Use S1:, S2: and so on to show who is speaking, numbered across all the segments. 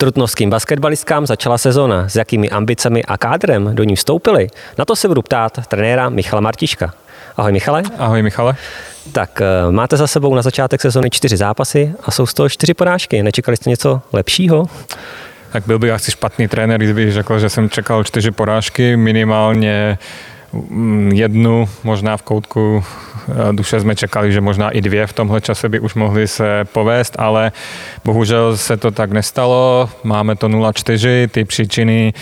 S1: Trutnovským basketbalistkám začala sezóna. S jakými ambicemi a kádrem do ní vstoupili? Na to se budu ptát trenéra Michala Martiška. Ahoj Michale.
S2: Ahoj Michale.
S1: Tak eh, máte za sebou na začátek sezóny čtyři zápasy a jsou z toho čtyři porážky. Nečekali jste něco lepšího?
S2: Tak byl bych asi špatný trenér, kdybych řekl, že jsem čekal čtyři porážky, minimálně jednu, možná v koutku eh, duše jsme čekali, že možná i dvě v tomhle čase by už mohly se povést, ale bohužel se to tak nestalo. Máme to 0-4, ty příčiny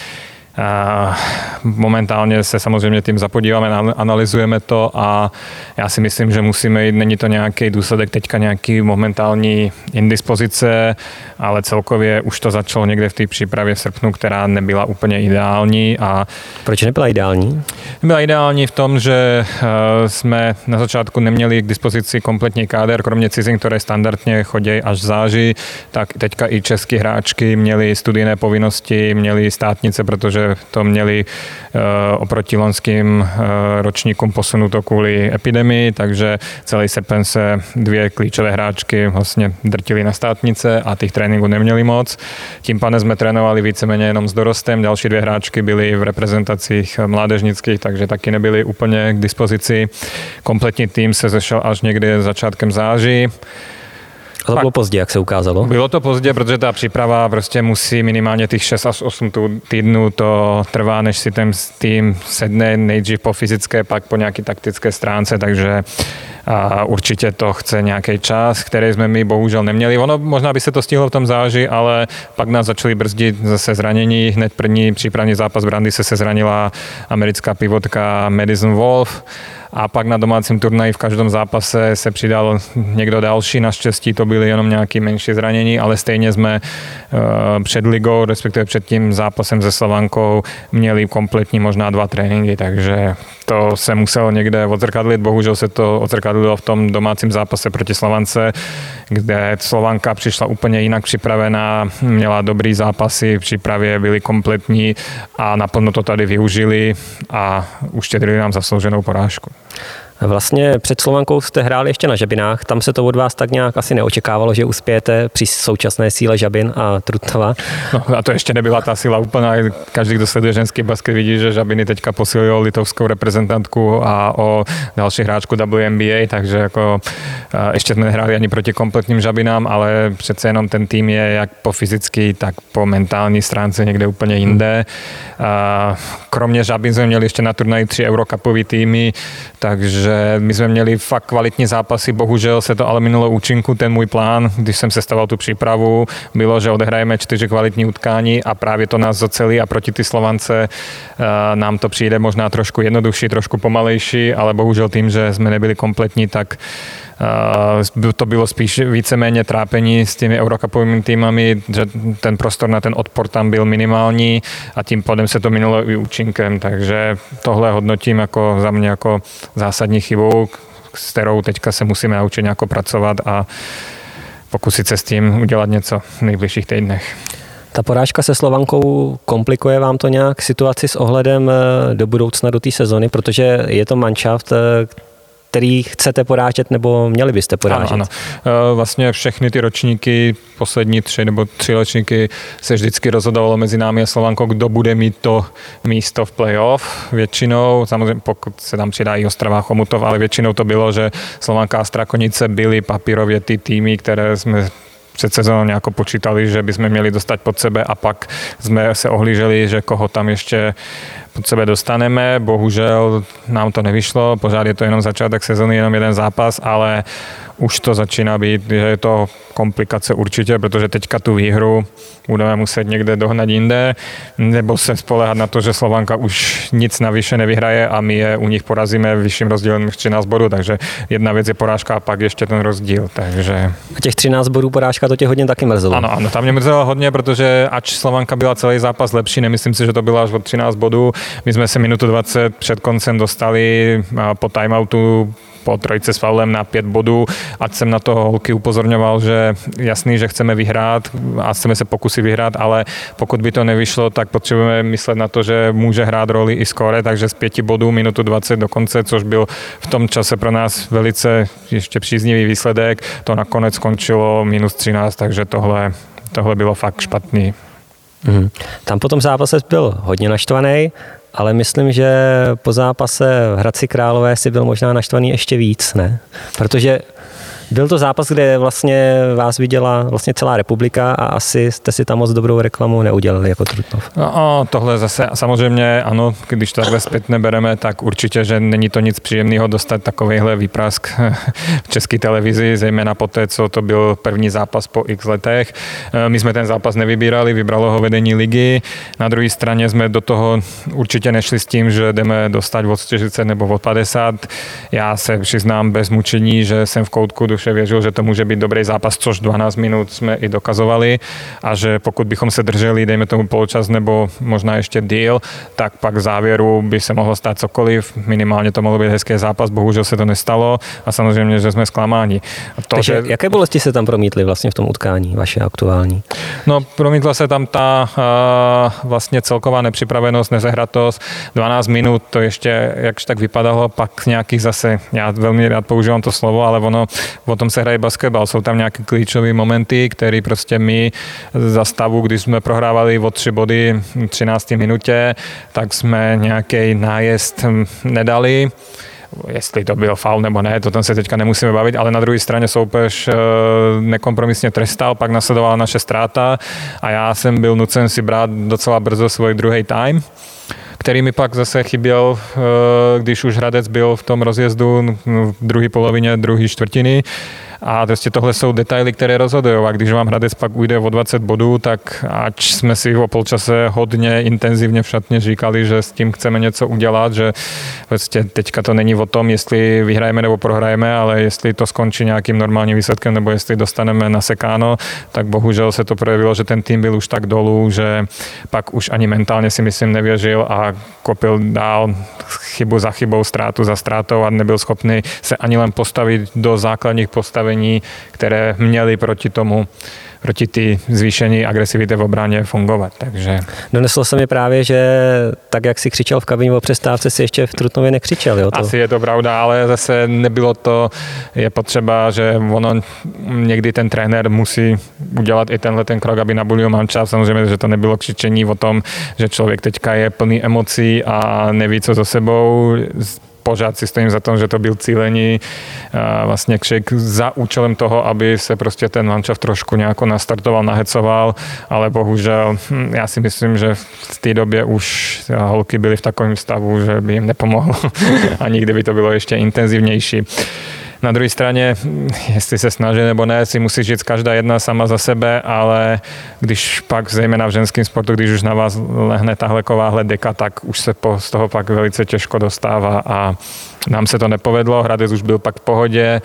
S2: Momentálně se samozřejmě tím zapodíváme, analyzujeme to a já si myslím, že musíme jít, není to nějaký důsledek teďka nějaký momentální indispozice, ale celkově už to začalo někde v té přípravě v srpnu, která nebyla úplně ideální. A
S1: Proč nebyla ideální?
S2: Byla ideální v tom, že eh, jsme na začátku neměli k dispozici kompletní káder, kromě cizin, které standardně chodí až v září, tak teďka i český hráčky měli studijné povinnosti, měli státnice, protože to měli eh, oproti lonským eh, ročníkům posunuto kvůli epidemii, takže celý srpen se dvě klíčové hráčky vlastně drtili na státnice a těch tréninků neměli moc. Tím pádem jsme trénovali víceméně jenom s dorostem, další dvě hráčky byly v reprezentacích mládežnických, takže taky nebyly úplně k dispozici. Kompletní tým se zešel až někdy začátkem září.
S1: To bylo pozdě, jak se ukázalo?
S2: Bylo to pozdě, protože ta příprava prostě musí minimálně těch 6 až 8 týdnů to trvá, než si ten tým sedne nejdřív po fyzické, pak po nějaké taktické stránce, takže a určitě to chce nějaký čas, který jsme my bohužel neměli. Ono možná by se to stihlo v tom záži, ale pak nás začali brzdit zase zranění. Hned první přípravný zápas Brandy se se zranila americká pivotka Madison Wolf a pak na domácím turnaji v každém zápase se přidal někdo další. Naštěstí to byly jenom nějaké menší zranění, ale stejně jsme uh, před ligou, respektive před tím zápasem se Slavankou měli kompletní možná dva tréninky, takže to se muselo někde odzrkadlit. Bohužel se to odzrkadlilo v tom domácím zápase proti Slovance, kde Slovanka přišla úplně jinak připravená, měla dobrý zápasy, v přípravě byly kompletní a naplno to tady využili a uštědrili nám zaslouženou porážku.
S1: Vlastně před Slovankou jste hráli ještě na Žabinách, tam se to od vás tak nějak asi neočekávalo, že uspějete při současné síle Žabin a Trutnova.
S2: No, a to ještě nebyla ta síla úplná. Každý, kdo sleduje ženský basket, vidí, že Žabiny teďka posilují litovskou reprezentantku a o další hráčku WNBA, takže jako ještě jsme nehráli ani proti kompletním Žabinám, ale přece jenom ten tým je jak po fyzické, tak po mentální stránce někde úplně jinde. Kromě Žabin jsme měli ještě na turnaji tři Eurocupový týmy, takže že my jsme měli fakt kvalitní zápasy, bohužel se to ale minulo účinku, ten můj plán, když jsem sestavil tu přípravu, bylo, že odehrajeme čtyři kvalitní utkání a právě to nás zocelí a proti ty Slovance uh, nám to přijde možná trošku jednodušší, trošku pomalejší, ale bohužel tím, že jsme nebyli kompletní, tak to bylo spíš víceméně trápení s těmi eurokapovými týmami, že ten prostor na ten odpor tam byl minimální a tím pádem se to minulo i účinkem, takže tohle hodnotím jako za mě jako zásadní chybou, s kterou teďka se musíme naučit nějak pracovat a pokusit se s tím udělat něco v nejbližších týdnech.
S1: Ta porážka se Slovankou komplikuje vám to nějak situaci s ohledem eh, do budoucna, do té sezony, protože je to manšaft, eh, který chcete porážet nebo měli byste porážet? Ano,
S2: ano. E, vlastně všechny ty ročníky, poslední tři nebo tři ročníky se vždycky rozhodovalo mezi námi a Slovankou, kdo bude mít to místo v playoff většinou, samozřejmě pokud se tam přidá i Ostrava Chomutov, ale většinou to bylo, že Slovanka a Strakonice byly papírově ty týmy, které jsme před sezónou nějak počítali, že bychom měli dostat pod sebe a pak jsme se ohlíželi, že koho tam ještě pod sebe dostaneme. Bohužel nám to nevyšlo, pořád je to jenom začátek sezóny, jenom jeden zápas, ale už to začíná být, že je to komplikace určitě, protože teďka tu výhru budeme muset někde dohnat jinde, nebo se spolehat na to, že Slovanka už nic navyše nevyhraje a my je u nich porazíme vyšším rozdílem než 13 bodů, takže jedna věc je porážka a pak ještě ten rozdíl, takže...
S1: A těch 13 bodů porážka to tě hodně taky mrzelo.
S2: Ano, ano, tam mě mrzelo hodně, protože ač Slovanka byla celý zápas lepší, nemyslím si, že to bylo až od 13 bodů. My jsme se minutu 20 před koncem dostali po timeoutu po trojce s faulem na pět bodů, ať jsem na to holky upozorňoval, že jasný, že chceme vyhrát a chceme se pokusit vyhrát, ale pokud by to nevyšlo, tak potřebujeme myslet na to, že může hrát roli i skore, takže z pěti bodů minutu 20 do konce, což byl v tom čase pro nás velice ještě příznivý výsledek, to nakonec skončilo minus 13, takže tohle, tohle bylo fakt špatný.
S1: Mm. Tam po tom byl hodně naštvaný, ale myslím, že po zápase v Hradci Králové si byl možná naštvaný ještě víc, ne? Protože byl to zápas, kde vlastně vás viděla vlastně celá republika a asi jste si tam moc dobrou reklamu neudělali jako Trutnov.
S2: No, tohle zase samozřejmě ano, když to takhle zpětně bereme, tak určitě, že není to nic příjemného dostat takovýhle výprask v české televizi, zejména po té, co to byl první zápas po x letech. Eh, my jsme ten zápas nevybírali, vybralo ho vedení ligy. Na druhé straně jsme do toho určitě nešli s tím, že jdeme dostat od 40 nebo od 50. Já se přiznám bez mučení, že jsem v koutku duše věřil, že to může být dobrý zápas, což 12 minut jsme i dokazovali a že pokud bychom se drželi, dejme tomu poločas nebo možná ještě díl, tak pak v závěru by se mohlo stát cokoliv, minimálně to mohlo být hezký zápas, bohužel se to nestalo a samozřejmě, že jsme zklamáni.
S1: To, Takže že... jaké bolesti se tam promítly vlastně v tom utkání, vaše aktuální?
S2: No, promítla se tam ta uh, vlastně celková nepřipravenost, nezehratost, 12 minut, to ještě jakž tak vypadalo, pak nějakých zase, já velmi rád používám to slovo, ale ono o tom se hraje basketbal. Jsou tam nějaké klíčové momenty, které prostě my za stavu, když jsme prohrávali o tři body v 13. minutě, tak jsme nějaký nájezd nedali jestli to byl faul nebo ne, to tam se teďka nemusíme bavit, ale na druhé straně soupeř eh, nekompromisně trestal, pak nasledovala naše ztráta a já jsem byl nucen si brát docela brzo svůj druhý time který mi pak zase chyběl, eh, když už Hradec byl v tom rozjezdu v druhé polovině druhé čtvrtiny a prostě tohle jsou detaily, které rozhodují. A když vám Hradec pak ujde o 20 bodů, tak ač jsme si o polčase hodně intenzivně v šatně říkali, že s tím chceme něco udělat, že prostě teďka to není o tom, jestli vyhrajeme nebo prohrajeme, ale jestli to skončí nějakým normálním výsledkem nebo jestli dostaneme na sekáno, tak bohužel se to projevilo, že ten tým byl už tak dolů, že pak už ani mentálně si myslím nevěřil a kopil dál chybu za chybou, ztrátu za ztrátou a nebyl schopný se ani len postavit do základních postavení, které měly proti tomu proti ty zvýšení agresivity v obraně fungovat. Takže...
S1: Doneslo se mi právě, že tak, jak si křičel v kabině o přestávce, si ještě v Trutnově nekřičel. Jo,
S2: to... Asi je to pravda, ale zase nebylo to, je potřeba, že ono někdy ten trenér musí udělat i tenhle ten krok, aby nabulil mančav. Samozřejmě, že to nebylo křičení o tom, že člověk teďka je plný emocí a neví, co za sebou pořád si stojím za tom, že to byl cílení vlastně křik za účelem toho, aby se prostě ten manšaft trošku nějak nastartoval, nahecoval, ale bohužel hm, já si myslím, že v té době už holky byly v takovém stavu, že by jim nepomohlo a nikdy by to bylo ještě intenzivnější. Na druhé straně, jestli se snaží nebo ne, si musí žít každá jedna sama za sebe, ale když pak, zejména v ženském sportu, když už na vás lehne tahle kováhle deka, tak už se po, z toho pak velice těžko dostává a nám se to nepovedlo, Hradec už byl pak v pohodě,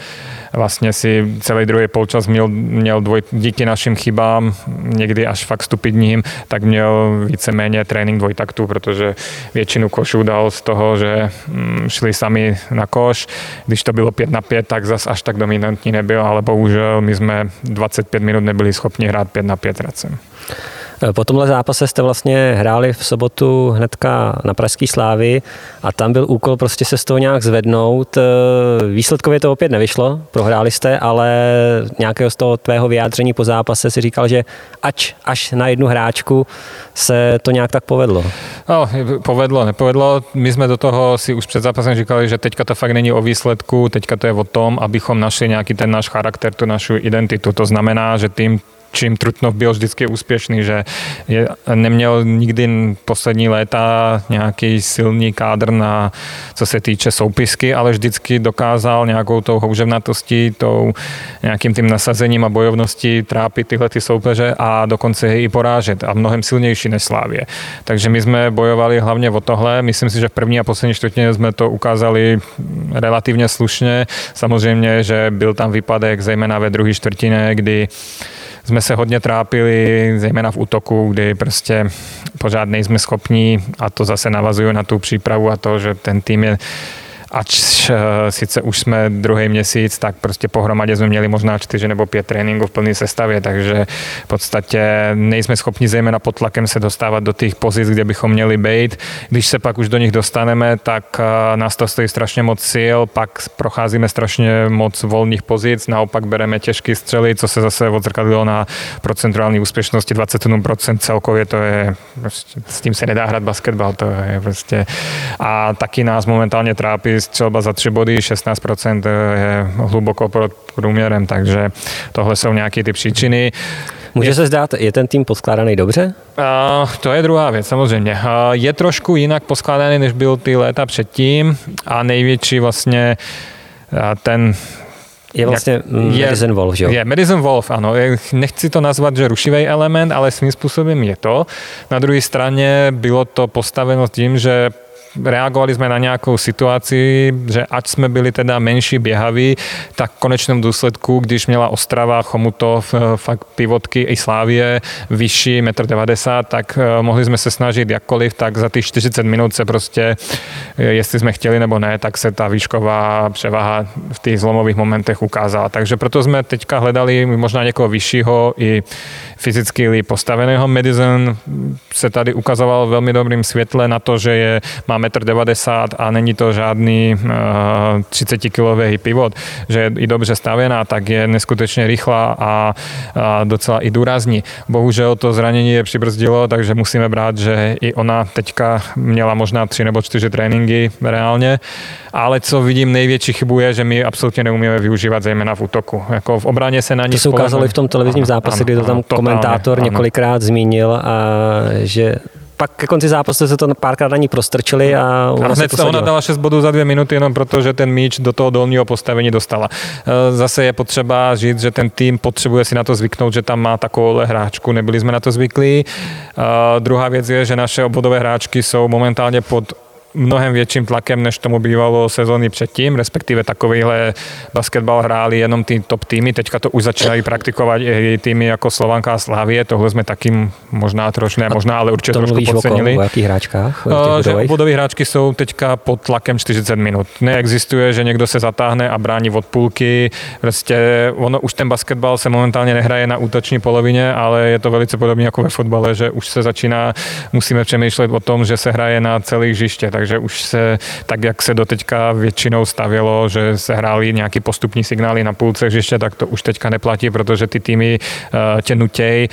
S2: vlastně si celý druhý polčas měl, měl dvoj, díky našim chybám, někdy až fakt stupidním, tak měl víceméně trénink dvojtaktu, protože většinu košů dal z toho, že mm, šli sami na koš. Když to bylo 5 na 5, tak zas až tak dominantní nebyl, ale bohužel my jsme 25 minut nebyli schopni hrát 5 na 5 Hradcem.
S1: Po tomhle zápase jste vlastně hráli v sobotu hnedka na Pražský slávy a tam byl úkol prostě se z toho nějak zvednout. Výsledkově to opět nevyšlo, prohráli jste, ale nějakého z toho tvého vyjádření po zápase si říkal, že ač až na jednu hráčku se to nějak tak povedlo.
S2: No, povedlo, nepovedlo. My jsme do toho si už před zápasem říkali, že teďka to fakt není o výsledku, teďka to je o tom, abychom našli nějaký ten náš charakter, tu našu identitu. To znamená, že tým čím Trutnov byl vždycky úspěšný, že je, neměl nikdy poslední léta nějaký silný kádr na, co se týče soupisky, ale vždycky dokázal nějakou tou houževnatostí, tou nějakým tím nasazením a bojovností trápit tyhle ty soupeře a dokonce je i porážet a mnohem silnější než Slávě. Takže my jsme bojovali hlavně o tohle. Myslím si, že v první a poslední čtvrtině jsme to ukázali relativně slušně. Samozřejmě, že byl tam výpadek, zejména ve druhé čtvrtině, kdy jsme se hodně trápili, zejména v útoku, kdy prostě pořád nejsme schopní, a to zase navazuju na tu přípravu a to, že ten tým je ač sice už jsme druhý měsíc, tak prostě pohromadě jsme měli možná čtyři nebo pět tréninků v plné sestavě, takže v podstatě nejsme schopni zejména pod tlakem se dostávat do těch pozic, kde bychom měli být. Když se pak už do nich dostaneme, tak nás to stojí strašně moc sil, pak procházíme strašně moc volných pozic, naopak bereme těžké střely, co se zase odzrkadlilo na procentuální úspěšnosti 27% celkově, to je, prostě, s tím se nedá hrát basketbal, to je prostě. A taky nás momentálně trápí střelba za tři body, 16% je hluboko pod průměrem, takže tohle jsou nějaké ty příčiny.
S1: Může je, se zdát, je ten tým poskládaný dobře?
S2: Uh, to je druhá věc, samozřejmě. Uh, je trošku jinak poskládaný, než byl ty léta předtím a největší vlastně uh, ten
S1: je vlastně je, Madison Wolf, že jo?
S2: Je Madison Wolf, ano. Nechci to nazvat, že rušivý element, ale svým způsobem je to. Na druhé straně bylo to postaveno tím, že reagovali sme na nejakou situaci, že ať sme byli teda menší běhaví, tak v konečnom důsledku, když měla Ostrava, Chomutov, eh, fakt pivotky i Slávie vyšší 1,90 m, tak eh, mohli jsme se snažit jakkoliv, tak za těch 40 minut se prostě, eh, jestli jsme chtěli nebo ne, tak se ta výšková převaha v těch zlomových momentech ukázala. Takže proto jsme teďka hledali možná někoho vyššího i fyzicky postaveného. Madison se tady ukazoval velmi dobrým světle na to, že je, má 1,90 m a není to žádný uh, 30-kilový pivot, že je i dobře stavěná, tak je neskutečně rychlá a, a docela i důrazní. Bohužel to zranění je přibrzdilo, takže musíme brát, že i ona teďka měla možná tři nebo čtyři tréninky reálně, ale co vidím největší chybu je, že my absolutně neumíme využívat zejména v útoku. Jako v obraně se na ní
S1: To se ukázalo i v tom televizním zápase, kdy to tam komentátor ano. několikrát zmínil, a že pak ke konci zápasu se to párkrát na ní prostrčili a
S2: ona a hned se ona dala 6 bodů za dvě minuty jenom proto, že ten míč do toho dolního postavení dostala. E, zase je potřeba říct, že ten tým potřebuje si na to zvyknout, že tam má takovou hráčku, nebyli jsme na to zvyklí. Uh, druhá věc je, že naše obvodové hráčky jsou momentálně pod mnohem větším tlakem, než tomu bývalo sezóny předtím, respektive takovýhle basketbal hráli jenom ty top týmy, teďka to už začínají praktikovat i týmy jako Slovanka a Slávie, tohle jsme taky možná trošku, ne možná, ale určitě trošku podcenili.
S1: O jakých hráčkách?
S2: že obvodové hráčky jsou teďka pod tlakem 40 minut. Neexistuje, že někdo se zatáhne a brání od půlky. Prostě ono už ten basketbal se momentálně nehraje na útoční polovině, ale je to velice podobné jako ve fotbale, že už se začíná, musíme přemýšlet o tom, že se hraje na celý hřiště. Tak takže už se, tak jak se doteďka většinou stavělo, že se hráli nějaký postupní signály na půlce hřiště, tak to už teďka neplatí, protože ty týmy uh, tě nutějí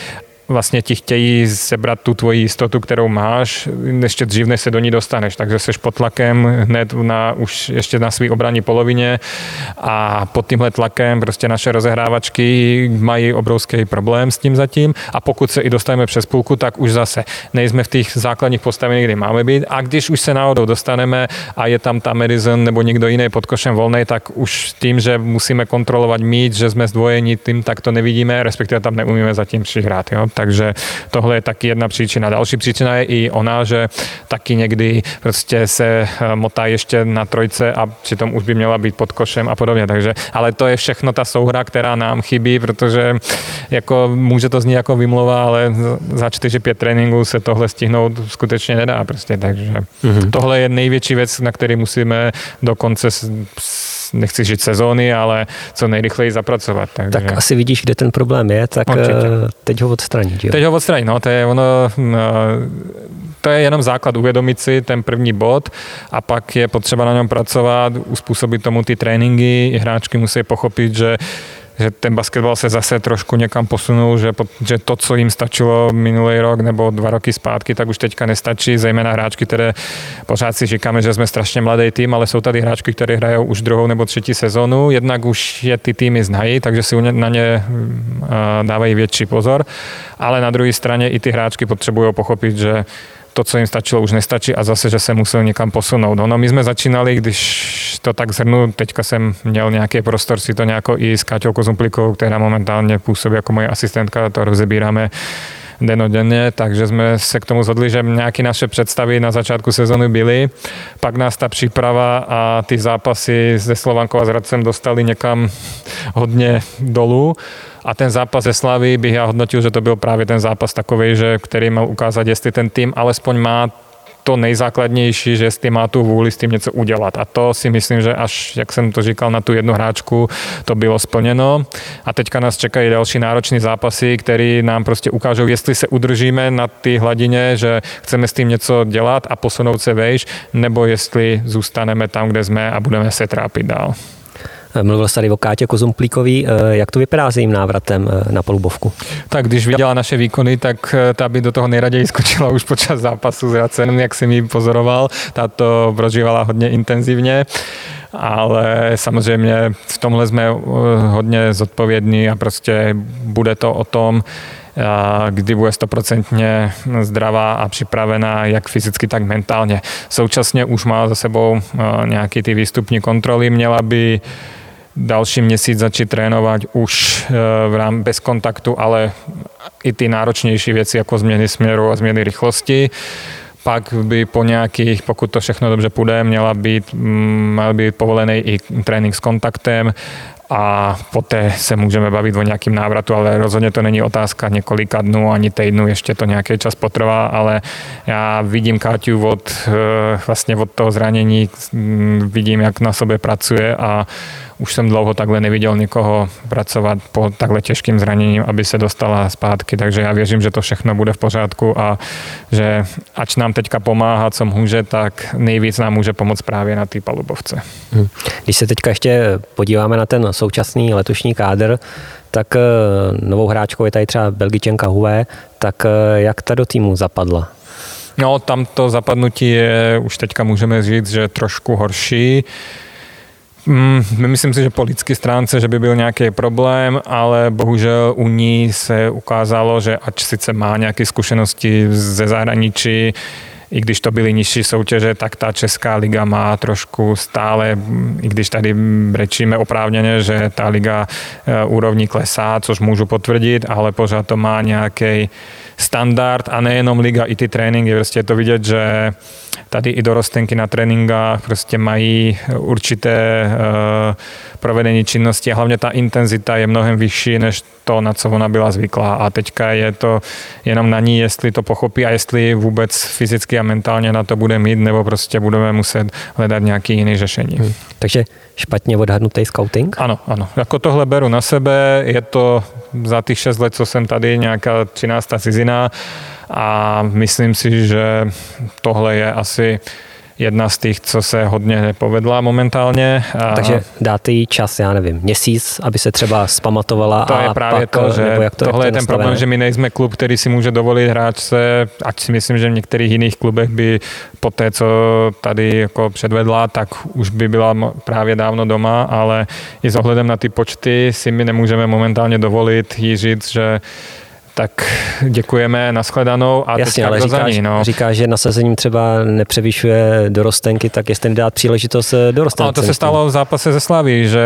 S2: vlastně ti chtějí sebrat tu tvoji jistotu, kterou máš, ještě dřív, než se do ní dostaneš. Takže seš pod tlakem hned na, už ještě na svý obraní polovině a pod tímhle tlakem prostě naše rozehrávačky mají obrovský problém s tím zatím a pokud se i dostaneme přes půlku, tak už zase nejsme v těch základních postaveních, kdy máme být a když už se náhodou dostaneme a je tam ta Madison nebo někdo jiný pod košem volný, tak už tím, že musíme kontrolovat mít, že jsme zdvojení tím, tak to nevidíme, respektive tam neumíme zatím přihrát. Jo? Takže tohle je taky jedna příčina. Další příčina je i ona, že taky někdy prostě se eh, motá ještě na trojce a přitom už by měla být pod košem a podobně. Takže, ale to je všechno ta souhra, která nám chybí, protože jako může to znít jako vymluva, ale za 4-5 tréninků se tohle stihnout skutečně nedá prostě. Takže mm-hmm. tohle je největší věc, na který musíme do konce nechci žít sezóny, ale co nejrychleji zapracovat.
S1: Takže... Tak asi vidíš, kde ten problém je, tak Určitě. Eh, teď ho odstranit.
S2: Jo? Teď ho odstranit, no, to je ono, no, to je jenom základ uvědomit si ten první bod a pak je potřeba na něm pracovat, uspůsobit tomu ty tréninky, hráčky musí pochopit, že že ten basketbal se zase trošku někam posunul, že, že to, co jim stačilo minulý rok nebo dva roky zpátky, tak už teďka nestačí, zejména hráčky, které pořád si říkáme, že jsme strašně mladý tým, ale jsou tady hráčky, které hrajou už druhou nebo třetí sezonu, jednak už je ty týmy znají, takže si na ně dávají větší pozor, ale na druhé straně i ty hráčky potřebují pochopit, že to, co jim stačilo, už nestačí a zase, že se musel někam posunout. No, my jsme začínali, když to tak zhrnu, teďka jsem měl nějaký prostor si to nějako i s Káťou Kozumplikou, která momentálně působí jako moje asistentka, to rozebíráme denodenně, takže jsme se k tomu zhodli, že nějaké naše představy na začátku sezóny byly. Pak nás ta příprava a ty zápasy se Slovankou a s Radcem dostali někam hodně dolů. A ten zápas ze Slavy bych já hodnotil, že to byl právě ten zápas takový, že který mal ukázat, jestli ten tým alespoň má to nejzákladnější, že jestli má tu vůli s tím něco udělat. A to si myslím, že až, jak jsem to říkal, na tu jednu hráčku to bylo splněno. A teďka nás čekají další náročné zápasy, které nám prostě ukážou, jestli se udržíme na té hladině, že chceme s tím něco dělat a posunout se vejš, nebo jestli zůstaneme tam, kde jsme a budeme se trápit dál.
S1: Mluvil jsi tady o Kátě Kozumplíkový. Eh, jak to vypadá s jejím návratem eh, na polubovku?
S2: Tak když viděla naše výkony, tak eh, ta by do toho nejraději skočila už počas zápasu s Racem, jak jsem ji pozoroval. Ta to prožívala hodně intenzivně ale samozřejmě v tomhle jsme hodně zodpovědní a prostě bude to o tom, kdy bude stoprocentně zdravá a připravená jak fyzicky, tak mentálně. Současně už má za sebou nějaký ty výstupní kontroly, měla by další měsíc začít trénovat už eh, v rám bez kontaktu, ale i ty náročnější věci jako změny směru a změny rychlosti. Pak by po nějakých, pokud to všechno dobře půjde, měla být, mm, měl být povolený i trénink s kontaktem a poté se můžeme bavit o nějakým návratu, ale rozhodně to není otázka několika dnů ani týdnů, ještě to nějaký čas potrvá, ale já vidím Káťu od, eh, vlastně od toho zranění, mm, vidím, jak na sobě pracuje a už jsem dlouho takhle neviděl nikoho pracovat po takhle těžkým zraněním, aby se dostala zpátky, takže já věřím, že to všechno bude v pořádku a že ač nám teďka pomáhá, co může, tak nejvíc nám může pomoct právě na té palubovce.
S1: Hm. Když se teďka ještě podíváme na ten současný letošní kádr, tak eh, novou hráčkou je tady třeba Belgičenka Hué, tak eh, jak ta do týmu zapadla?
S2: No, tam to zapadnutí je, už teďka můžeme říct, že trošku horší. Mm, myslím si, že po lidské stránce, že by byl nějaký problém, ale bohužel u ní se ukázalo, že ač sice má nějaké zkušenosti ze zahraničí, i když to byly nižší soutěže, tak ta Česká liga má trošku stále, i když tady brečíme oprávněně, že ta liga e, úrovní klesá, což můžu potvrdit, ale pořád to má nějaký standard a nejenom liga, i ty tréninky, prostě je to vidět, že tady i dorostenky na tréninkách prostě mají určité uh, provedení činnosti a hlavně ta intenzita je mnohem vyšší než to, na co ona byla zvyklá. A teďka je to jenom na ní, jestli to pochopí a jestli vůbec fyzicky a mentálně na to bude mít, nebo prostě budeme muset hledat nějaký jiný řešení. Hmm.
S1: Takže špatně odhadnutý scouting?
S2: Ano, ano. Jako tohle beru na sebe, je to za těch 6 let, co jsem tady, nějaká 13. cizina a myslím si, že tohle je asi jedna z těch, co se hodně nepovedla momentálně.
S1: Takže dáte jí čas, já nevím, měsíc, aby se třeba spamatovala
S2: to a je právě pak, to, že nebo jak to, tohle jak to je ten problém, že my nejsme klub, který si může dovolit hrát se, ať si myslím, že v některých jiných klubech by po té, co tady jako předvedla, tak už by byla právě dávno doma, ale i s ohledem na ty počty si my nemůžeme momentálně dovolit jí říct, že tak děkujeme, nashledanou a
S1: Jasně, ale říkáš, ní, no. říká, že nasazením třeba nepřevyšuje dorostenky, tak jestli dát příležitost eh, dorostenky.
S2: No, to se stalo v zápase ze Slaví, že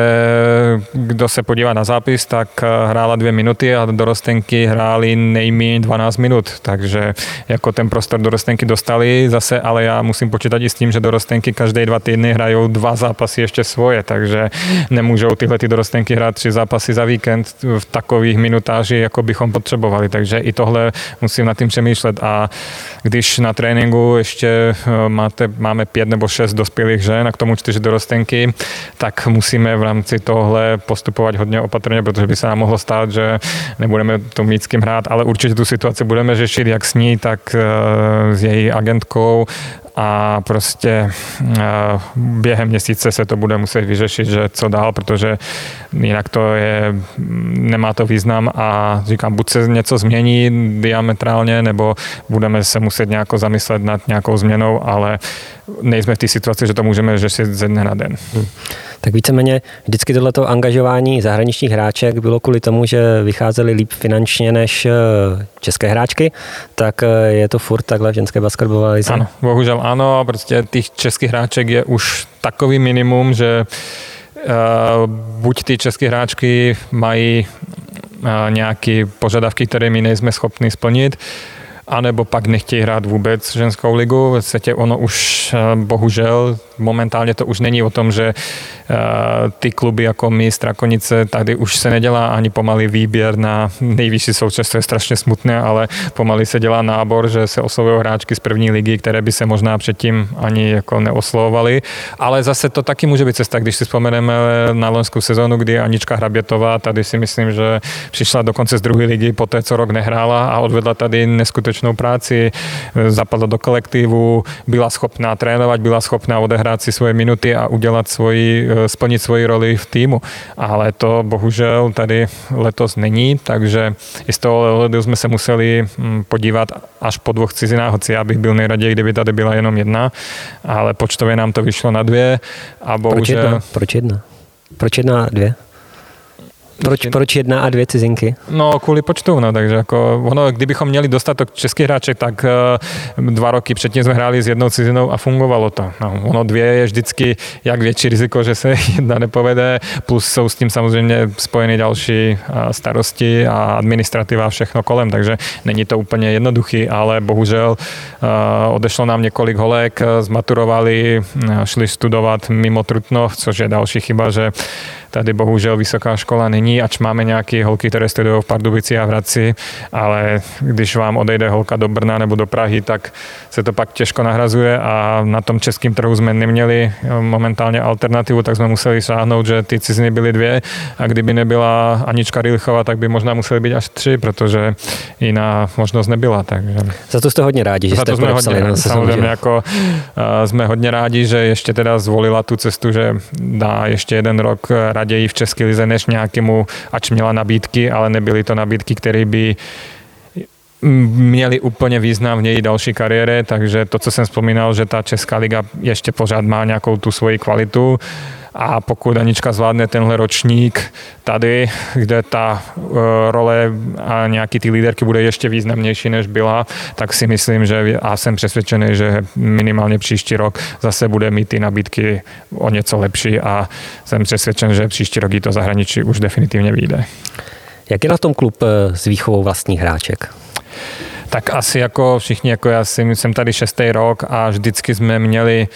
S2: kdo se podívá na zápis, tak eh, hrála dvě minuty a dorostenky hrály nejméně 12 minut, takže jako ten prostor dorostenky dostali zase, ale já musím počítat i s tím, že dorostenky každé dva týdny hrajou dva zápasy ještě svoje, takže nemůžou tyhle ty dorostenky hrát tři zápasy za víkend v takových minutáži, jako bychom potřebovali potřebovali, takže i tohle musím nad tím přemýšlet. A když na tréninku ještě eh, máte, máme pět nebo šest dospělých žen a k tomu čtyři dorostenky, tak musíme v rámci tohle postupovat hodně opatrně, protože by se nám mohlo stát, že nebudeme to mít s kým hrát, ale určitě tu situaci budeme řešit jak s ní, tak eh, s její agentkou a prostě eh, během měsíce se to bude muset vyřešit, že co dál, protože jinak to je, nemá to význam a říkám, buď se něco změní diametrálně, nebo budeme se muset nějak zamyslet nad nějakou změnou, ale nejsme v té situaci, že to můžeme řešit ze dne na den. Hmm.
S1: Tak víceméně vždycky tohleto angažování zahraničních hráček bylo kvůli tomu, že vycházeli líp finančně než eh, české hráčky, tak eh, je to furt takhle v ženské basketbalové?
S2: Ano, bohužel ano, prostě těch českých hráček je už takový minimum, že uh, buď ty české hráčky mají nějaké požadavky, které my nejsme schopni splnit, anebo pak nechtějí hrát vůbec ženskou ligu. V podstatě ono už eh, bohužel momentálně to už není o tom, že eh, ty kluby jako my, Strakonice, tady už se nedělá ani pomalý výběr na nejvyšší součas, to je strašně smutné, ale pomaly se dělá nábor, že se oslovují hráčky z první ligy, které by se možná předtím ani jako neoslovovaly, ale zase to taky může být cesta, když si vzpomeneme na loňskou sezónu, kdy Anička Hrabětová tady si myslím, že přišla dokonce z druhé ligy po té, co rok nehrála a odvedla tady neskutečnou práci, zapadla do kolektivu, byla schopná trénovat, byla schopná odehrát si svoje minuty a udělat svoji, eh, splnit svoji roli v týmu. Ale to bohužel tady letos není, takže i z toho ohledu jsme se museli hm, podívat až po dvou cizinách, hoci já bych byl nejraději, kdyby tady byla jenom jedna, ale počtově nám to vyšlo na dvě a bohužel...
S1: Proč jedna? Proč jedna? Proč jedna a dvě? Proč, proč jedna a dvě cizinky?
S2: No, kvůli počtu, no, takže jako ono, kdybychom měli dostatek českých hráček, tak uh, dva roky předtím jsme hráli s jednou cizinou a fungovalo to. No, ono dvě je vždycky jak větší riziko, že se jedna nepovede, plus jsou s tím samozřejmě spojeny další uh, starosti a administrativa a všechno kolem, takže není to úplně jednoduchý, ale bohužel uh, odešlo nám několik holek, zmaturovali, šli studovat mimo Trutnov, což je další chyba, že Tady bohužel vysoká škola není, ač máme nějaké holky, které studují v Pardubici a v Hradci, ale když vám odejde holka do Brna nebo do Prahy, tak se to pak těžko nahrazuje a na tom českém trhu jsme neměli momentálně alternativu, tak jsme museli sáhnout, že ty ciziny byly dvě a kdyby nebyla Anička Rilchova, tak by možná museli být až tři, protože jiná možnost nebyla. Takže...
S1: Za to jste hodně rádi, že
S2: Za
S1: jste
S2: to jsme hodně, na samozřejmě jako, uh, jsme hodně rádi, že ještě teda zvolila tu cestu, že dá ještě jeden rok raději v České lize než nějakému, ač měla nabídky, ale nebyly to nabídky, které by měli úplně význam v její další kariéře, takže to, co jsem vzpomínal, že ta Česká liga ještě pořád má nějakou tu svoji kvalitu, a pokud Anička zvládne tenhle ročník tady, kde ta uh, role a nějaký ty líderky bude ještě významnější, než byla, tak si myslím, že a jsem přesvědčený, že minimálně příští rok zase bude mít ty nabídky o něco lepší a jsem přesvědčen, že příští rok jí to zahraničí už definitivně vyjde.
S1: Jak je na tom klub eh, s výchovou vlastních hráček?
S2: Tak asi jako všichni, jako já jsem tady šestý rok a vždycky jsme měli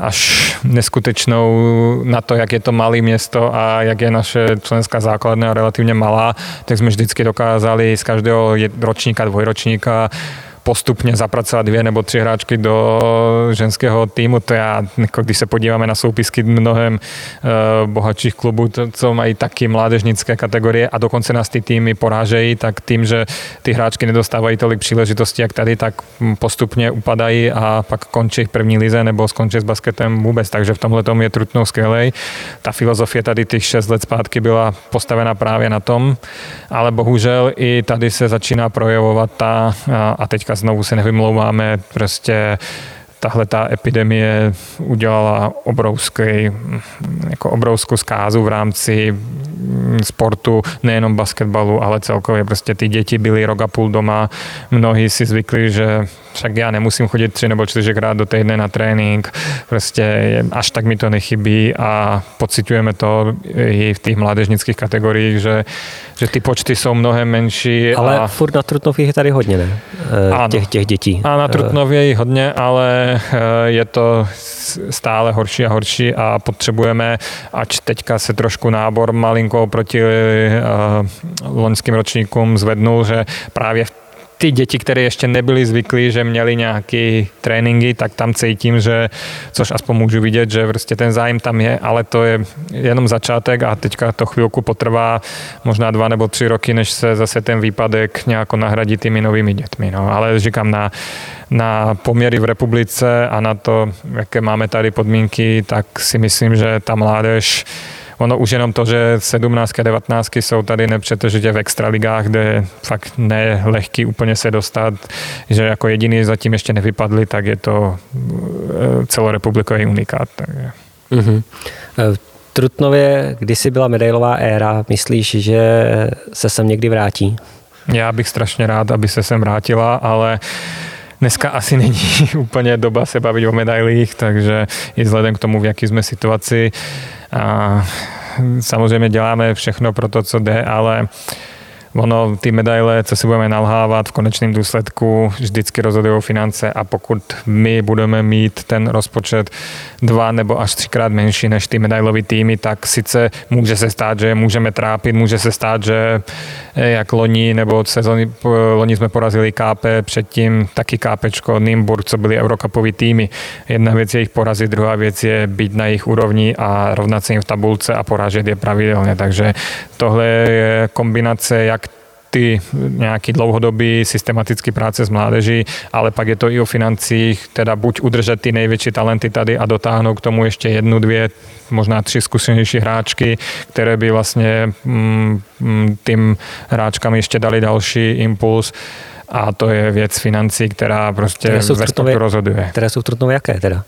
S2: až neskutečnou na to, jak je to malé město a jak je naše členská základna relativně malá, tak jsme vždycky dokázali z každého ročníka, dvojročníka postupně zapracovat dvě nebo tři hráčky do ženského týmu. To já, jako když se podíváme na soupisky mnohem uh, bohatších klubů, to, co mají taky mládežnické kategorie a dokonce nás ty týmy porážejí, tak tím, že ty hráčky nedostávají tolik příležitostí, jak tady, tak postupně upadají a pak končí v první lize nebo skončí s basketem vůbec. Takže v tomhle tom je Trutnou skvělej. Ta filozofie tady těch šest let zpátky byla postavena právě na tom, ale bohužel i tady se začíná projevovat ta, a teďka znovu se nevymlouváme, prostě tahle ta epidemie udělala obrovský, jako obrovskou zkázu v rámci sportu, nejenom basketbalu, ale celkově prostě ty děti byly rok a půl doma, mnohí si zvykli, že však já nemusím chodit tři nebo čtyřikrát do týdne na trénink, prostě až tak mi to nechybí a pocitujeme to i v těch mládežnických kategoriích, že, že ty počty jsou mnohem menší.
S1: Ale a... furt na Trutnově je tady hodně, ne? Eh, ano. Těch, těch dětí.
S2: A na eh. Trutnově je hodně, ale eh, je to stále horší a horší a potřebujeme, ač teďka se trošku nábor malinko oproti loňským ročníkům zvednul, že právě v ty děti, které ještě nebyly zvyklí, že měli nějaké tréninky, tak tam cítím, že, což aspoň můžu vidět, že prostě ten zájem tam je, ale to je jenom začátek a teďka to chvilku potrvá možná dva nebo tři roky, než se zase ten výpadek nějak nahradí těmi novými dětmi. No. Ale říkám, na, na poměry v republice a na to, jaké máme tady podmínky, tak si myslím, že ta mládež ono už jenom to, že 17 a 19 jsou tady nepřetržitě v extraligách, kde fakt nelehký úplně se dostat, že jako jediný zatím ještě nevypadli, tak je to eh, celorepublikový unikát. Takže.
S1: Mm-hmm. Trutnově kdysi byla medailová éra, myslíš, že se sem někdy vrátí?
S2: Já bych strašně rád, aby se sem vrátila, ale dneska asi není úplně doba se bavit o medailích, takže i vzhledem k tomu, v jaký jsme situaci, a samozřejmě děláme všechno pro to, co jde, ale ono, ty medaile, co si budeme nalhávat, v konečném důsledku vždycky rozhodují finance a pokud my budeme mít ten rozpočet dva nebo až třikrát menší než ty medailový týmy, tak sice může se stát, že můžeme trápit, může se stát, že eh, jak loni nebo sezóny, loni jsme porazili KP, předtím taky KPčko, Nimburg, co byli eurokapoví týmy. Jedna věc je jich porazit, druhá věc je být na jejich úrovni a rovnat se jim v tabulce a porážet je pravidelně. Takže tohle je kombinace jak ty nějaký dlouhodobý systematický práce s mládeží, ale pak je to i o financích, teda buď udržet ty největší talenty tady a dotáhnout k tomu ještě jednu, dvě, možná tři zkušenější hráčky, které by vlastně mm, mm, tím hráčkám ještě dali další impuls a to je věc financí, která prostě ve sportu rozhoduje.
S1: Které jsou v jaké teda?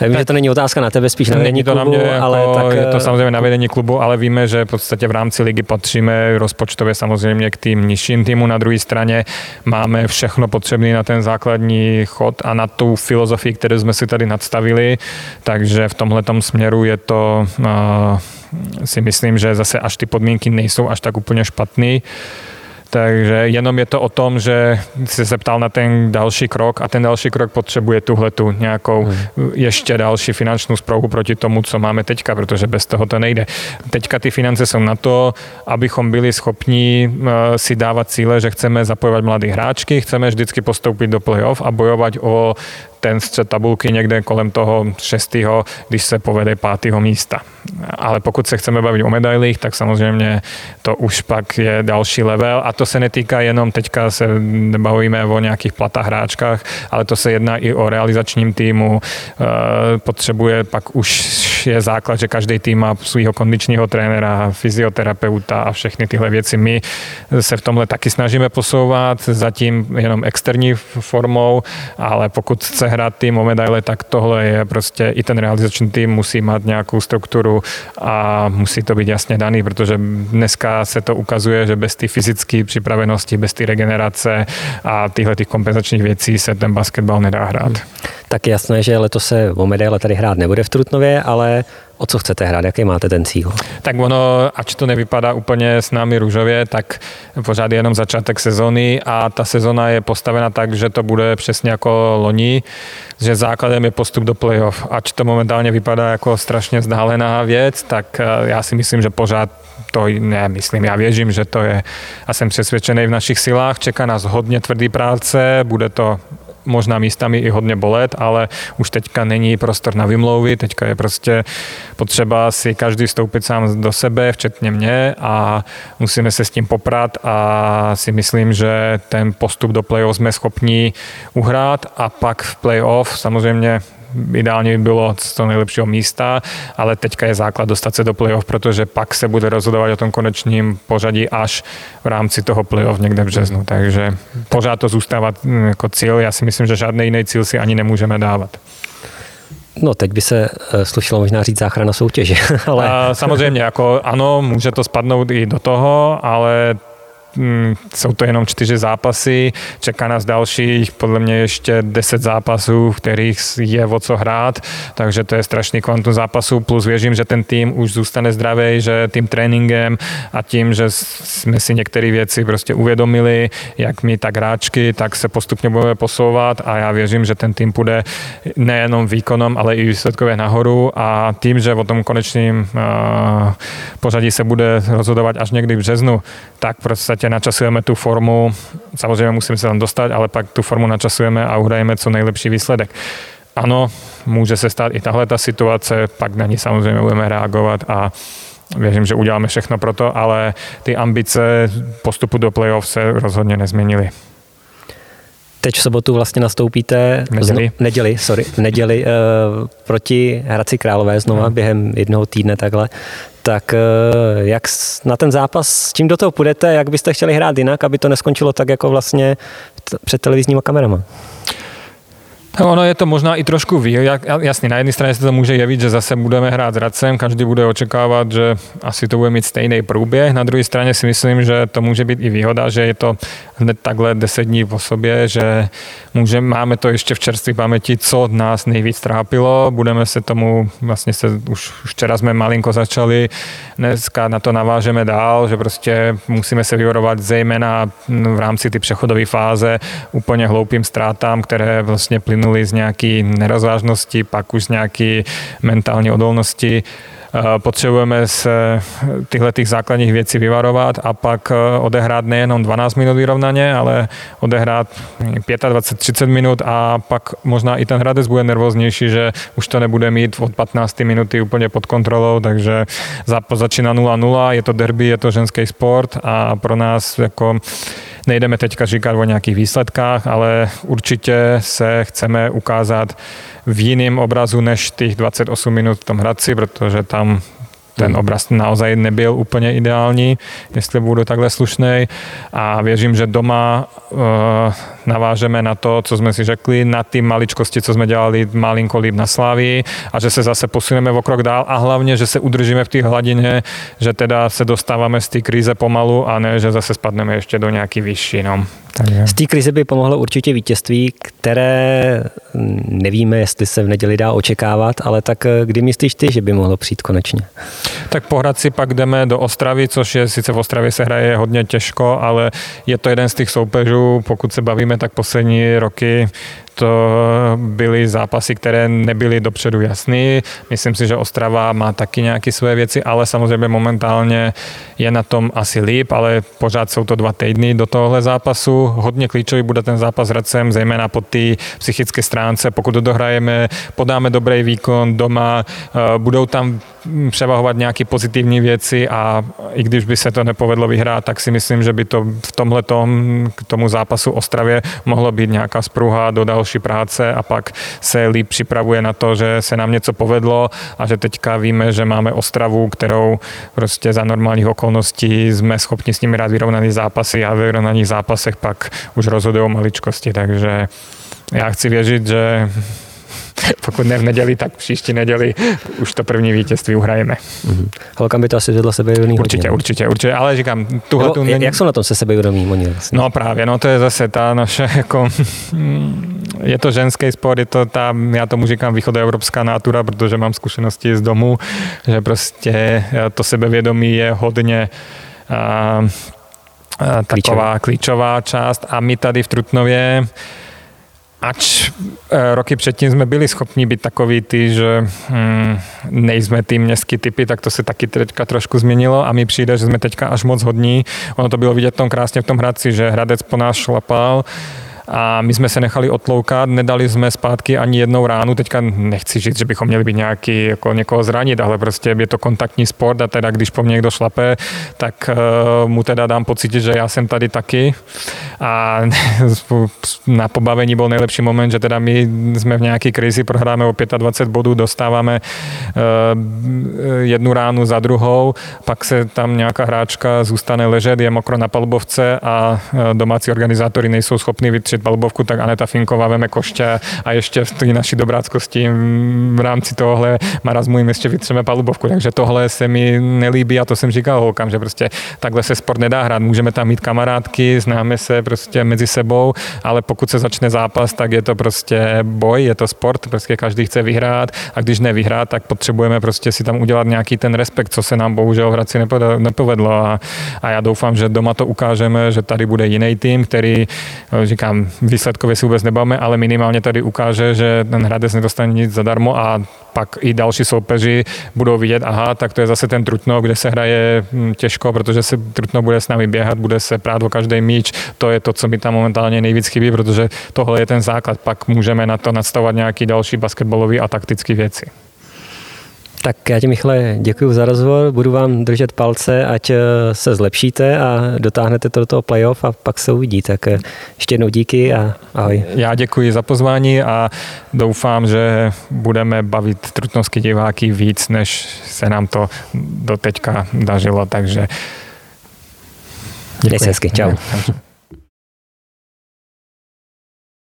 S1: Vím, tak, že to není otázka na tebe, spíš na vedení klubu, na mě, jako, ale tak...
S2: Je to eh, samozřejmě na vedení klubu, ale víme, že v podstatě v rámci ligy patříme rozpočtově samozřejmě k tým nižším týmu. Na druhé straně máme všechno potřebné na ten základní chod a na tu filozofii, kterou jsme si tady nadstavili, takže v tomhle směru je to uh, si myslím, že zase až ty podmínky nejsou až tak úplně špatný. Takže jenom je to o tom, že se ptal na ten další krok a ten další krok potřebuje tuhle tu nějakou hmm. ještě další finančnou zprávu proti tomu, co máme teďka, protože bez toho to nejde. Teďka ty finance jsou na to, abychom byli schopni eh, si dávat cíle, že chceme zapojovat mladé hráčky, chceme vždycky postoupit do playoff a bojovat o ten střed tabulky někde kolem toho šestého, když se povede pátého místa. Ale pokud se chceme bavit o medailích, tak samozřejmě to už pak je další level a to se netýká jenom, teďka se nebavíme o nějakých platách hráčkách, ale to se jedná i o realizačním týmu. Eh, potřebuje pak už je základ, že každý tým má svého kondičního trenéra, fyzioterapeuta a všechny tyhle věci. My se v tomhle taky snažíme posouvat, zatím jenom externí formou, ale pokud chce hrát tým o medaile, tak tohle je prostě i ten realizační tým musí mít nějakou strukturu a musí to být jasně daný, protože dneska se to ukazuje, že bez té fyzické připravenosti, bez té regenerace a tyhle těch kompenzačních věcí se ten basketbal nedá hrát.
S1: Tak jasné, že letos se o medaile tady hrát nebude v Trutnově, ale o co chcete hrát, jaký máte ten cíl?
S2: Tak ono, ač to nevypadá úplně s námi růžově, tak pořád je jenom začátek sezóny a ta sezóna je postavena tak, že to bude přesně jako loni, že základem je postup do playoff. Ač to momentálně vypadá jako strašně vzdálená věc, tak eh, já si myslím, že pořád to ne, myslím, já věřím, že to je a jsem přesvědčený v našich silách. Čeká nás hodně tvrdý práce, bude to možná místami i hodně bolet, ale už teďka není prostor na vymlouvy, teďka je prostě potřeba si každý vstoupit sám do sebe, včetně mě a musíme se s tím poprat a si myslím, že ten postup do play-off jsme schopni uhrát a pak v play-off samozřejmě ideálně by bylo z toho nejlepšího místa, ale teďka je základ dostat se do playoff, protože pak se bude rozhodovat o tom konečním pořadí až v rámci toho playoff někde v březnu. Takže pořád to zůstává mm, jako cíl. Já si myslím, že žádný jiný cíl si ani nemůžeme dávat.
S1: No, teď by se eh, slušilo možná říct záchrana soutěže. Ale...
S2: A samozřejmě, jako ano, může to spadnout i do toho, ale jsou to jenom čtyři zápasy, čeká nás dalších podle mě ještě deset zápasů, v kterých je o co hrát, takže to je strašný kvantum zápasů, plus věřím, že ten tým už zůstane zdravý, že tím tréninkem a tím, že jsme si některé věci prostě uvědomili, jak my tak hráčky, tak se postupně budeme posouvat a já věřím, že ten tým půjde nejenom výkonom, ale i výsledkově nahoru a tím, že o tom konečným uh, pořadí se bude rozhodovat až někdy v březnu, tak prostě načasujeme tu formu, samozřejmě musíme se tam dostat, ale pak tu formu načasujeme a uhrajeme co nejlepší výsledek. Ano, může se stát i tahle ta situace, pak na ní samozřejmě budeme reagovat a věřím, že uděláme všechno pro to, ale ty ambice postupu do playoff se rozhodně nezměnily.
S1: Teď v sobotu vlastně nastoupíte
S2: neděli,
S1: zno, neděli, sorry, neděli uh, proti Hradci Králové znova no. během jednoho týdne takhle tak eh, jak na ten zápas, s čím do toho půjdete, jak byste chtěli hrát jinak, aby to neskončilo tak jako vlastně před televizníma kamerama?
S2: No, ono je to možná i trošku vý. Jasně, na jedné straně se to může jevit, že zase budeme hrát s Radcem, každý bude očekávat, že asi to bude mít stejný průběh. Na druhé straně si myslím, že to může být i výhoda, že je to hned takhle deset dní po sobě, že můžeme, máme to ještě v čerstvé paměti, co nás nejvíc trápilo. Budeme se tomu, vlastně se, už včera jsme malinko začali, dneska na to navážeme dál, že prostě musíme se vyvarovat zejména v rámci ty přechodové fáze úplně hloupým ztrátám, které vlastně plynuly z nějaký nerozvážnosti, pak už z nějaký mentální odolnosti. Eh, potřebujeme se tyhle těch základních věcí vyvarovat a pak eh, odehrát nejenom 12 minut vyrovnaně, ale odehrát 25-30 minut a pak možná i ten hradec bude nervóznější, že už to nebude mít od 15 minuty úplně pod kontrolou, takže začíná 0-0, je to derby, je to ženský sport a pro nás jako nejdeme teďka říkat o nějakých výsledkách, ale určitě se chceme ukázat v jiném obrazu než těch 28 minut v tom Hradci, protože tam ten hmm. obraz naozaj nebyl úplně ideální, jestli budu takhle slušný. A věřím, že doma uh, navážeme na to, co jsme si řekli, na ty maličkosti, co jsme dělali malinko líp na Slávii a že se zase posuneme o krok dál a hlavně, že se udržíme v té hladině, že teda se dostáváme z té krize pomalu a ne, že zase spadneme ještě do nějaký vyšší. No.
S1: Takže... Z té krize by pomohlo určitě vítězství, které nevíme, jestli se v neděli dá očekávat, ale tak eh, kdy myslíš ty, že by mohlo přijít konečně?
S2: Tak pohrad si pak jdeme do Ostravy, což je sice v Ostravě se hraje hodně těžko, ale je to jeden z těch soupeřů, pokud se bavíme, tak poslední roky byly zápasy, které nebyly dopředu jasný. Myslím si, že Ostrava má taky nějaké své věci, ale samozřejmě momentálně je na tom asi líp, ale pořád jsou to dva týdny do tohle zápasu. Hodně klíčový bude ten zápas s Hradcem, zejména po té psychické stránce. Pokud to dohrajeme, podáme dobrý výkon doma, eh, budou tam převahovat nějaké pozitivní věci a i když by se to nepovedlo vyhrát, tak si myslím, že by to v tomhle k tomu zápasu Ostravě mohlo být nějaká spruha do další práce a pak se líp připravuje na to, že se nám něco povedlo a že teďka víme, že máme Ostravu, kterou prostě za normálních okolností jsme schopni s nimi rád vyrovnaný zápasy a vyrovnaných zápasech pak už rozhodují maličkosti, takže já chci věřit, že pokud ne v neděli, tak příští neděli už to první vítězství uhrajeme.
S1: Mm-hmm. Holkám by to asi vedlo sebevědomí
S2: Určitě, hodně, určitě, určitě, ale říkám, tuhle tu...
S1: Jak jsou na tom se sebevědomí oni vlastně?
S2: No právě, no to je zase ta naše jako... Je to ženský sport, je to ta, já tomu říkám východoevropská natura, protože mám zkušenosti z domu, že prostě to sebevědomí je hodně a, a, taková klíčová část a my tady v Trutnově Ač eh, roky předtím jsme byli schopni být takový ty, že hm, nejsme ty městský typy, tak to se taky teďka trošku změnilo a mi přijde, že jsme teďka až moc hodní. Ono to bylo vidět tom krásně v tom Hradci, že Hradec po nás šlapal, a my jsme se nechali otloukat, nedali jsme zpátky ani jednou ránu. Teďka nechci říct, že bychom měli být nějaký, jako někoho zranit, ale prostě je to kontaktní sport a teda když po mně někdo šlape, tak uh, mu teda dám pocit, že já jsem tady taky. A na pobavení byl nejlepší moment, že teda my jsme v nějaké krizi, prohráme o 25 bodů, dostáváme uh, jednu ránu za druhou, pak se tam nějaká hráčka zůstane ležet, je mokro na palbovce a uh, domácí organizátory nejsou schopni vytřit vytvořit palubovku, tak Aneta Finková veme koště a ještě v té naší dobráckosti v rámci tohle marazmu jim ještě vytřeme palubovku. Takže tohle se mi nelíbí a to jsem říkal holkám, že prostě takhle se sport nedá hrát. Můžeme tam mít kamarádky, známe se prostě mezi sebou, ale pokud se začne zápas, tak je to prostě boj, je to sport, prostě každý chce vyhrát a když nevyhrát, tak potřebujeme prostě si tam udělat nějaký ten respekt, co se nám bohužel v Hradci nepovedlo a, a já doufám, že doma to ukážeme, že tady bude jiný tým, který, říkám, výsledkově si vůbec nebavíme, ale minimálně tady ukáže, že ten Hradec nedostane nic zadarmo a pak i další soupeři budou vidět, aha, tak to je zase ten Trutno, kde se hraje hm, těžko, protože se Trutno bude s námi běhat, bude se prát o každý míč. To je to, co mi tam momentálně nejvíc chybí, protože tohle je ten základ. Pak můžeme na to nadstavovat nějaký další basketbalové a taktické věci.
S1: Tak já ti, Michale, děkuji za rozhovor, budu vám držet palce, ať eh, se zlepšíte a dotáhnete to do toho playoff a pak se uvidí. Tak eh, ještě jednou díky a ahoj.
S2: Já děkuji za pozvání a doufám, že budeme bavit trutnovské diváky víc, než se nám to do teďka dařilo, takže
S1: děkuji. Měj se hezky, čau.